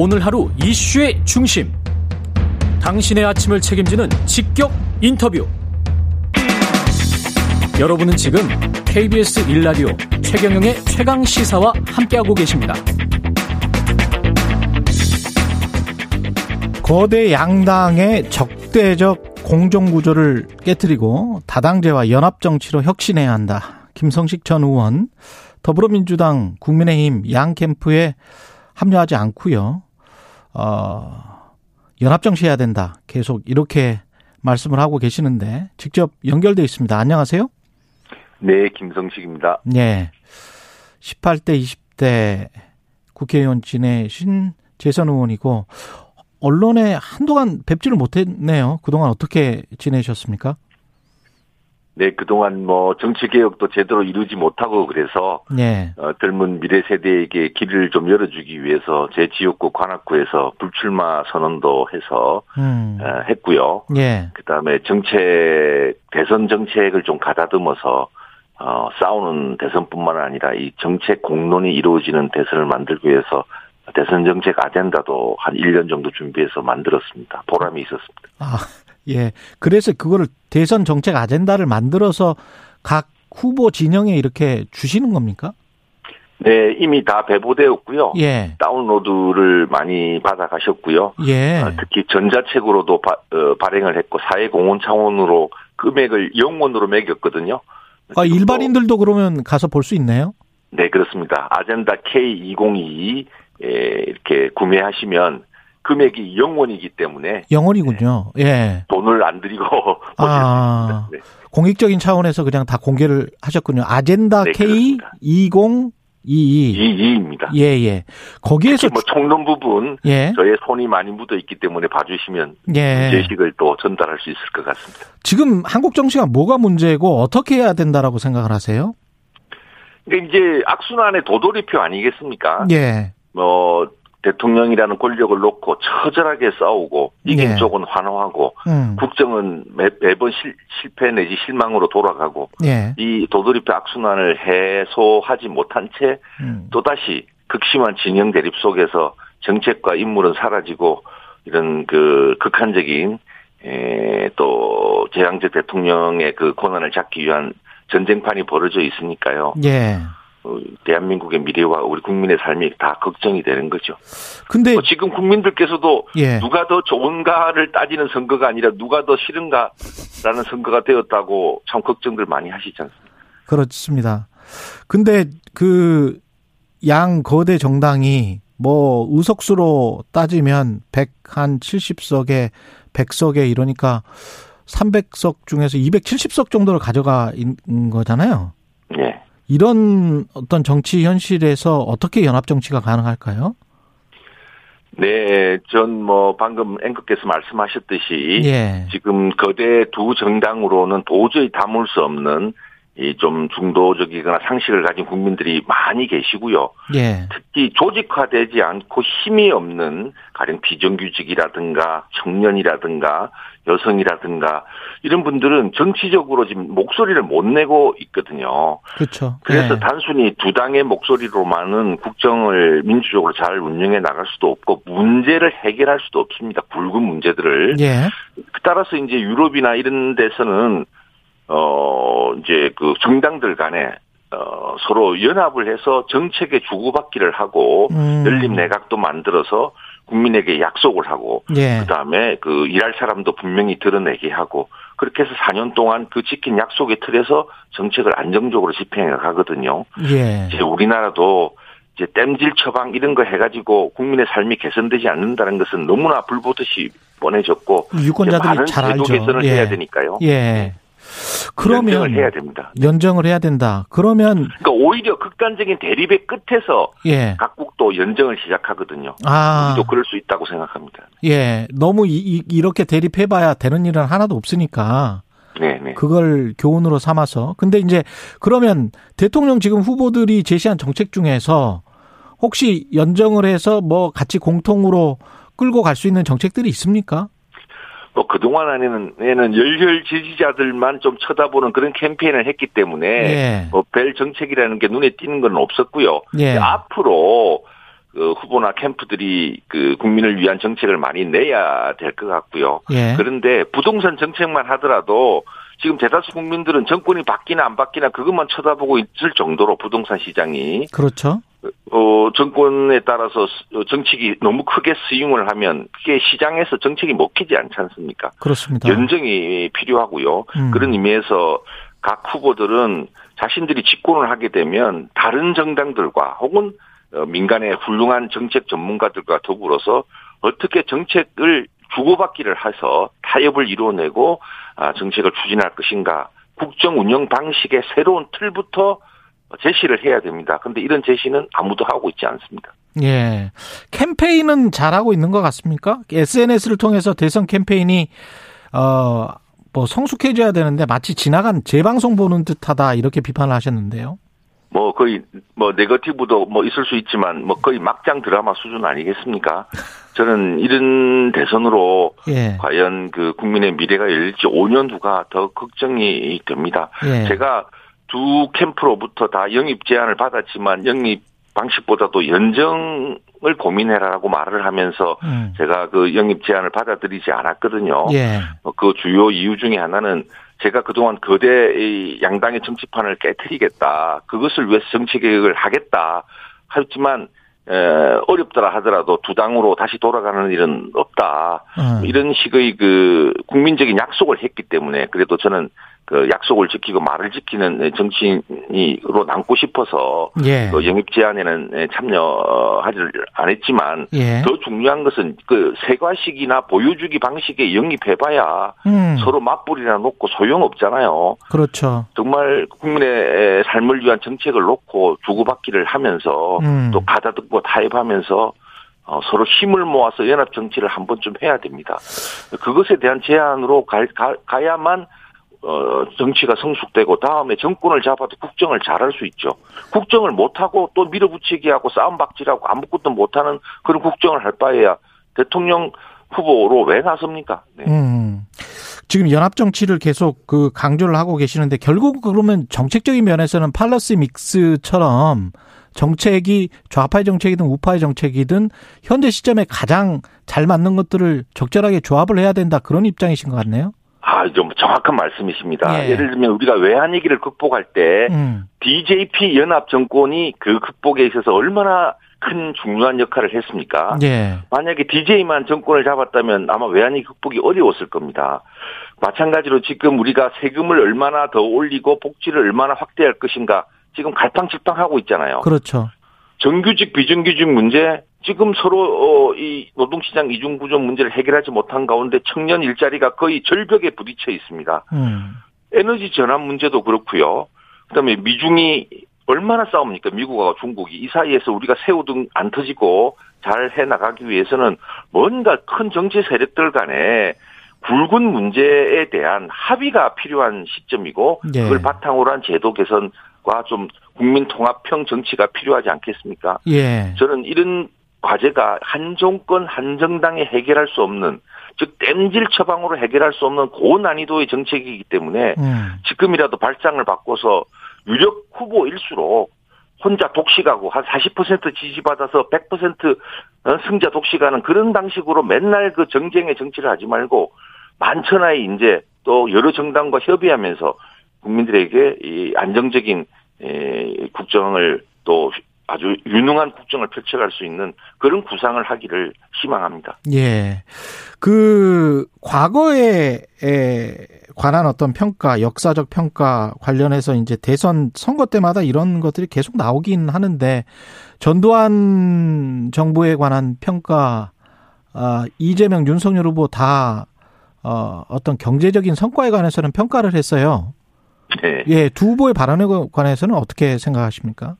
오늘 하루 이슈의 중심. 당신의 아침을 책임지는 직격 인터뷰. 여러분은 지금 KBS 1라디오 최경영의 최강 시사와 함께하고 계십니다. 거대 양당의 적대적 공정구조를 깨뜨리고 다당제와 연합정치로 혁신해야 한다. 김성식 전 의원, 더불어민주당, 국민의힘 양 캠프에 합류하지 않고요. 어, 연합정치해야 된다. 계속 이렇게 말씀을 하고 계시는데 직접 연결돼 있습니다. 안녕하세요. 네, 김성식입니다. 네. 18대, 20대 국회의원 지내신 재선 의원이고 언론에 한동안 뵙지를 못했네요. 그동안 어떻게 지내셨습니까? 네, 그동안 뭐 정치 개혁도 제대로 이루지 못하고 그래서 네. 어, 젊은 미래 세대에게 길을 좀 열어주기 위해서 제 지역구 관악구에서 불출마 선언도 해서 음. 어, 했고요. 예. 그다음에 정책 대선 정책을 좀 가다듬어서 어, 싸우는 대선뿐만 아니라 이 정책 공론이 이루어지는 대선을 만들기 위해서 대선 정책 아젠다도 한 1년 정도 준비해서 만들었습니다. 보람이 있었습니다. 아, 예. 그래서 그거를 대선 정책 아젠다를 만들어서 각 후보 진영에 이렇게 주시는 겁니까? 네, 이미 다 배부되었고요. 예. 다운로드를 많이 받아 가셨고요. 예. 어, 특히 전자책으로도 바, 어, 발행을 했고 사회공헌 차원으로 금액을 영원으로 매겼거든요. 아, 일반인들도 그러면 가서 볼 수 있나요? 네, 그렇습니다. 아젠다 K2022 에, 이렇게 구매하시면 금액이 영원이기 때문에 영원이군요. 예. 돈을 안 보실 아. 네. 공익적인 차원에서 그냥 다 공개를 하셨군요. 아젠다 네, K 그렇습니다. 2022. 이 2입니다. 예, 예. 거기에서 뭐 총론 부분 예. 저의 손이 많이 묻어 있기 때문에 봐주시면 예. 제식을 또 전달할 수 있을 것 같습니다. 지금 한국 정치가 뭐가 문제고 어떻게 해야 된다라고 생각을 하세요? 그러니까 이제 악순환의 도돌이표 아니겠습니까? 예. 뭐 대통령이라는 권력을 놓고 처절하게 싸우고 이긴 네. 쪽은 환호하고 음. 국정은 매, 매번 실, 실패 내지 실망으로 돌아가고 예. 이 도돌이표 악순환을 해소하지 못한 채 음. 또다시 극심한 진영 대립 속에서 정책과 인물은 사라지고 이런 그 극한적인 에, 또 재앙제 대통령의 그 권한을 잡기 위한 전쟁판이 벌어져 있으니까요. 예. 어, 대한민국의 미래와 우리 국민의 삶이 다 걱정이 되는 거죠. 근데 뭐 지금 국민들께서도 예. 누가 더 좋은가를 따지는 선거가 아니라 누가 더 싫은가라는 선거가 되었다고 참 걱정들 많이 하시지 않습니까? 그렇습니다. 근데 그 양 거대 정당이 뭐 의석수로 따지면 100한 70석에 100석에 이러니까 300석 중에서 270석 정도를 가져가 있는 거잖아요. 예. 이런 어떤 정치 현실에서 어떻게 연합 정치가 가능할까요? 네, 전 뭐 방금 앵커께서 말씀하셨듯이 예. 지금 거대 두 정당으로는 도저히 담을 수 없는 이좀 중도적이거나 상식을 가진 국민들이 많이 계시고요. 예. 특히 조직화되지 않고 힘이 없는 가령 비정규직이라든가 청년이라든가 여성이라든가 이런 분들은 정치적으로 지금 목소리를 못 내고 있거든요. 그렇죠. 그래서 예. 단순히 두 당의 목소리로만은 국정을 민주적으로 잘 운영해 나갈 수도 없고 문제를 해결할 수도 없습니다. 굵은 문제들을. 예. 따라서 이제 유럽이나 이런 데서는 어 이제 그 정당들 간에 어 서로 연합을 해서 정책에 주고받기를 하고 음. 열린 내각도 만들어서 국민에게 약속을 하고 예. 그다음에 그 일할 사람도 분명히 드러내게 하고 그렇게 해서 4년 동안 그 지킨 약속의 틀에서 정책을 안정적으로 집행해 가거든요. 예. 이제 우리나라도 이제 땜질 처방 이런 거 해가지고 국민의 삶이 개선되지 않는다는 것은 너무나 불보듯이 뻔해졌고 이제 유권자들이 많은 잘 제도. 개선을 예. 해야 되니까요. 예. 그러면 연정을 해야 됩니다. 연정을 해야 된다. 그러면 그러니까 오히려 극단적인 대립의 끝에서 예. 각국도 연정을 시작하거든요. 아. 우리도 그럴 수 있다고 생각합니다. 예. 너무 이, 렇게 대립해봐야 되는 일은 하나도 없으니까 네, 네. 그걸 교훈으로 삼아서. 근데 이제 그러면 대통령 지금 후보들이 제시한 정책 중에서 혹시 연정을 해서 뭐 같이 공통으로 끌고 갈 수 있는 정책들이 있습니까? 뭐 그동안 안에는 에는 열혈 지지자들만 좀 쳐다보는 그런 캠페인을 했기 때문에 예. 뭐별 정책이라는 게 눈에 띄는 건 없었고요. 예. 앞으로 그 후보나 캠프들이 그 국민을 위한 정책을 많이 내야 될 것 같고요. 예. 그런데 부동산 정책만 하더라도 지금 대다수 국민들은 정권이 바뀌나 안 바뀌나 그것만 쳐다보고 있을 정도로 부동산 시장이 그렇죠. 어 정권에 따라서 어, 정책이 너무 크게 스윙을 하면 그게 시장에서 정책이 먹히지 않지 않습니까? 그렇습니다. 연정이 필요하고요. 음. 그런 의미에서 각 후보들은 자신들이 집권을 하게 되면 다른 정당들과 혹은 어, 민간의 훌륭한 정책 전문가들과 더불어서 어떻게 정책을 주고받기를 해서 타협을 이루어내고 아, 정책을 추진할 것인가 국정 운영 방식의 새로운 틀부터 제시를 해야 됩니다. 그런데 이런 제시는 아무도 하고 있지 않습니다. 예. 캠페인은 잘하고 있는 것 같습니까? SNS를 통해서 대선 캠페인이, 어, 뭐 성숙해져야 되는데 마치 지나간 재방송 보는 듯 하다 이렇게 비판을 하셨는데요. 뭐 거의 뭐 네거티브도 뭐 있을 수 있지만 뭐 거의 막장 드라마 수준 아니겠습니까? 저는 이런 대선으로 예. 과연 그 국민의 미래가 열릴지 5년 후가 더 걱정이 됩니다. 예. 제가 두 캠프로부터 다 영입 제안을 받았지만 영입 방식보다도 연정을 고민해라라고 말을 하면서 음. 제가 그 영입 제안을 받아들이지 않았거든요. 예. 어, 그 주요 이유 중에 하나는 제가 그동안 거대 이 양당의 정치판을 깨뜨리겠다. 그것을 위해서 정치 개혁을 하겠다. 하지만 에, 어렵더라 하더라도 두 당으로 다시 돌아가는 일은 없다. 음. 이런 식의 그 국민적인 약속을 했기 때문에 그래도 저는 그 약속을 지키고 말을 지키는 정치인으로 남고 싶어서 예. 그 영입 제안에는 참여하지 안 했지만 예. 더 중요한 것은 그 세과식이나 보유주기 방식에 영입해봐야 음. 서로 맞불이나 놓고 소용없잖아요. 그렇죠. 정말 국민의 삶을 위한 정책을 놓고 주고받기를 하면서 음. 또 가다듬고 타협하면서 어, 서로 힘을 모아서 연합 정치를 한 번쯤 해야 됩니다. 그것에 대한 제안으로 가, 가, 가야만 어, 정치가 성숙되고 다음에 정권을 잡아도 국정을 잘할 수 있죠. 국정을 못하고 또 밀어붙이기 하고 싸움박질하고 아무것도 못하는 그런 국정을 할 바에야 대통령 후보로 왜 나섭니까? 네. 음. 지금 연합 정치를 계속 그 강조를 하고 계시는데 결국 그러면 정책적인 면에서는 팔러스 믹스처럼 정책이 좌파의 정책이든 우파의 정책이든 현재 시점에 가장 잘 맞는 것들을 적절하게 조합을 해야 된다 그런 입장이신 것 같네요. 아, 좀 정확한 말씀이십니다. 예. 예를 들면 우리가 외환위기를 극복할 때 음. DJP 연합 정권이 그 극복에 있어서 얼마나 큰 중요한 역할을 했습니까? 예. 만약에 DJ만 정권을 잡았다면 아마 외환위기 극복이 어려웠을 겁니다. 마찬가지로 지금 우리가 세금을 얼마나 더 올리고 복지를 얼마나 확대할 것인가 지금 갈팡질팡하고 있잖아요. 그렇죠. 정규직 비정규직 문제 지금 서로 어, 이 노동시장 이중 구조 문제를 해결하지 못한 가운데 청년 일자리가 거의 절벽에 부딪혀 있습니다. 음. 에너지 전환 문제도 그렇고요. 그다음에 미중이 얼마나 싸웁니까? 미국과 중국이 이 사이에서 우리가 새우등 안 터지고 잘 해 나가기 위해서는 뭔가 큰 정치 세력들 간에 굵은 문제에 대한 합의가 필요한 시점이고 예. 그걸 바탕으로 한 제도 개선과 좀 국민 통합형 정치가 필요하지 않겠습니까? 예. 저는 이런 과제가 한 정권 한 정당에 해결할 수 없는 즉 땜질 처방으로 해결할 수 없는 고난이도의 정책이기 때문에 음. 지금이라도 발상을 바꿔서 유력 후보일수록 혼자 독식하고 한 40% 지지받아서 100% 승자 독식하는 그런 방식으로 맨날 그 정쟁의 정치를 하지 말고 만천하의 인재 또 여러 정당과 협의하면서 국민들에게 이 안정적인 에, 국정을 또 아주 유능한 국정을 펼쳐갈 수 있는 그런 구상을 하기를 희망합니다. 예. 그, 과거에, 에, 관한 어떤 평가, 역사적 평가 관련해서 이제 대선 선거 때마다 이런 것들이 계속 나오긴 하는데, 전두환 정부에 관한 평가, 아, 이재명, 윤석열 후보 다, 어, 어떤 경제적인 성과에 관해서는 평가를 했어요. 네. 예, 두 후보의 발언에 관해서는 어떻게 생각하십니까?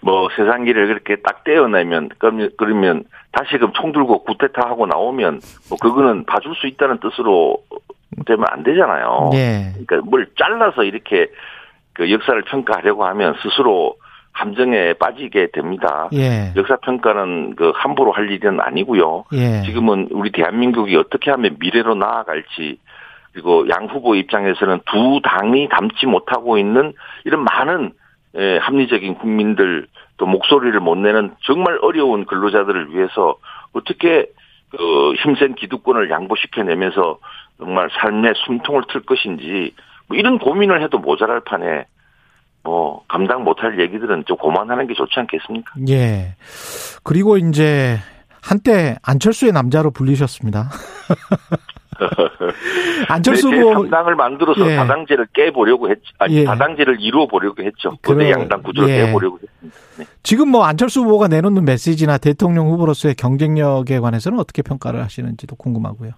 뭐 세상기를 그렇게 딱 떼어내면 그러면 그러면 다시금 총 들고 구테타 하고 나오면 뭐 그거는 봐줄 수 있다는 뜻으로 되면 안 되잖아요. 예. 그러니까 뭘 잘라서 이렇게 그 역사를 평가하려고 하면 스스로 함정에 빠지게 됩니다. 예. 역사 평가는 그 함부로 할 일은 아니고요. 예. 지금은 우리 대한민국이 어떻게 하면 미래로 나아갈지 그리고 양 후보 입장에서는 두 당이 담지 못하고 있는 이런 많은 예, 합리적인 국민들 또 목소리를 못 내는 정말 어려운 근로자들을 위해서 어떻게 그 힘센 기득권을 양보시켜내면서 정말 삶의 숨통을 틀 것인지 뭐 이런 고민을 해도 모자랄 판에 뭐 감당 못할 얘기들은 좀 고만하는 게 좋지 않겠습니까? 예. 그리고 이제 한때 안철수의 남자로 불리셨습니다. 안철수 네, 후보 당을 만들어서 예. 다당제를 깨보려고 했 아니 예. 다당제를 이루어 보려고 했죠. 거대 양당 구조를 예. 깨보려고 했습니다. 네. 지금 뭐 안철수 후보가 내놓는 메시지나 대통령 후보로서의 경쟁력에 관해서는 어떻게 평가를 하시는지도 궁금하고요.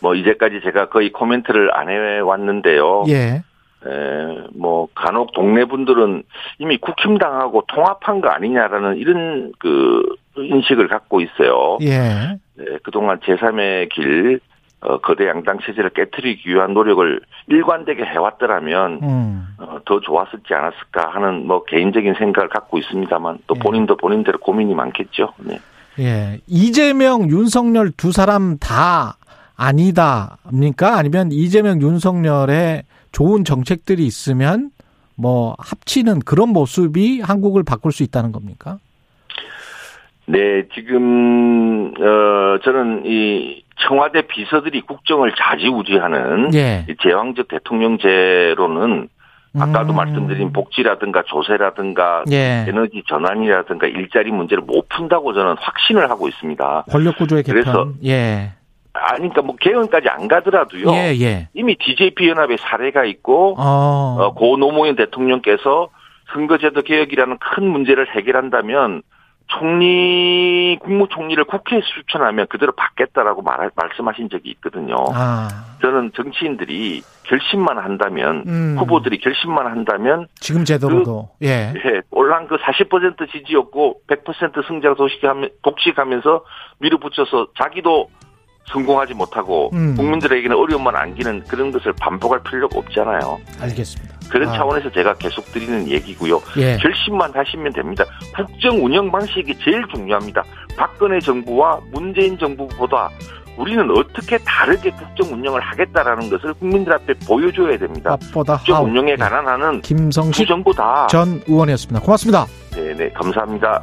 뭐 이제까지 제가 거의 코멘트를 안 해왔는데요. 예. 에, 뭐 간혹 동네 분들은 이미 국힘당하고 통합한 거 아니냐라는 이런 그 인식을 갖고 있어요. 예. 네, 그동안 제3의 길 어, 거대 양당 체제를 깨뜨리기 위한 노력을 일관되게 해왔더라면 음. 어, 더 좋았을지 않았을까 하는 뭐 개인적인 생각을 갖고 있습니다만 또 예. 본인도 본인대로 고민이 많겠죠. 네. 예. 이재명, 윤석열 두 사람 다 아니다입니까? 아니면 이재명, 윤석열의 좋은 정책들이 있으면 뭐 합치는 그런 모습이 한국을 바꿀 수 있다는 겁니까? 네, 지금 어 저는 이 청와대 비서들이 국정을 좌지우지하는 예. 제왕적 대통령제로는 아까도 음. 말씀드린 복지라든가 조세라든가 예. 에너지 전환이라든가 일자리 문제를 못 푼다고 저는 확신을 하고 있습니다. 권력 구조의 개편. 그래서 예. 아니, 그러니까 뭐 개헌까지 안 가더라도요. 예, 예. 이미 DJP 연합의 사례가 있고, 어. 어, 고 노무현 대통령께서 선거제도 개혁이라는 큰 문제를 해결한다면 총리 국무총리를 국회에 추천하면 그대로 받겠다라고 말, 말씀하신 적이 있거든요. 아. 저는 정치인들이 결심만 한다면 음. 후보들이 결심만 한다면 지금 제도로도 그, 예. 예 올란 그40% 지지였고 100% 승자 도식하면 독식하면서 밀어붙여서 자기도 성공하지 못하고 음. 국민들에게는 어려움만 안기는 그런 것을 반복할 필요가 없잖아요. 알겠습니다. 그런 아. 차원에서 제가 계속 드리는 얘기고요. 예. 결심만 하시면 됩니다. 국정 운영 방식이 제일 중요합니다. 박근혜 정부와 문재인 정부보다 우리는 어떻게 다르게 국정 운영을 하겠다라는 것을 국민들 앞에 보여줘야 됩니다. 국정 하우. 운영에 관한 하는 김성식 정부 다전 의원이었습니다. 고맙습니다. 네네 감사합니다.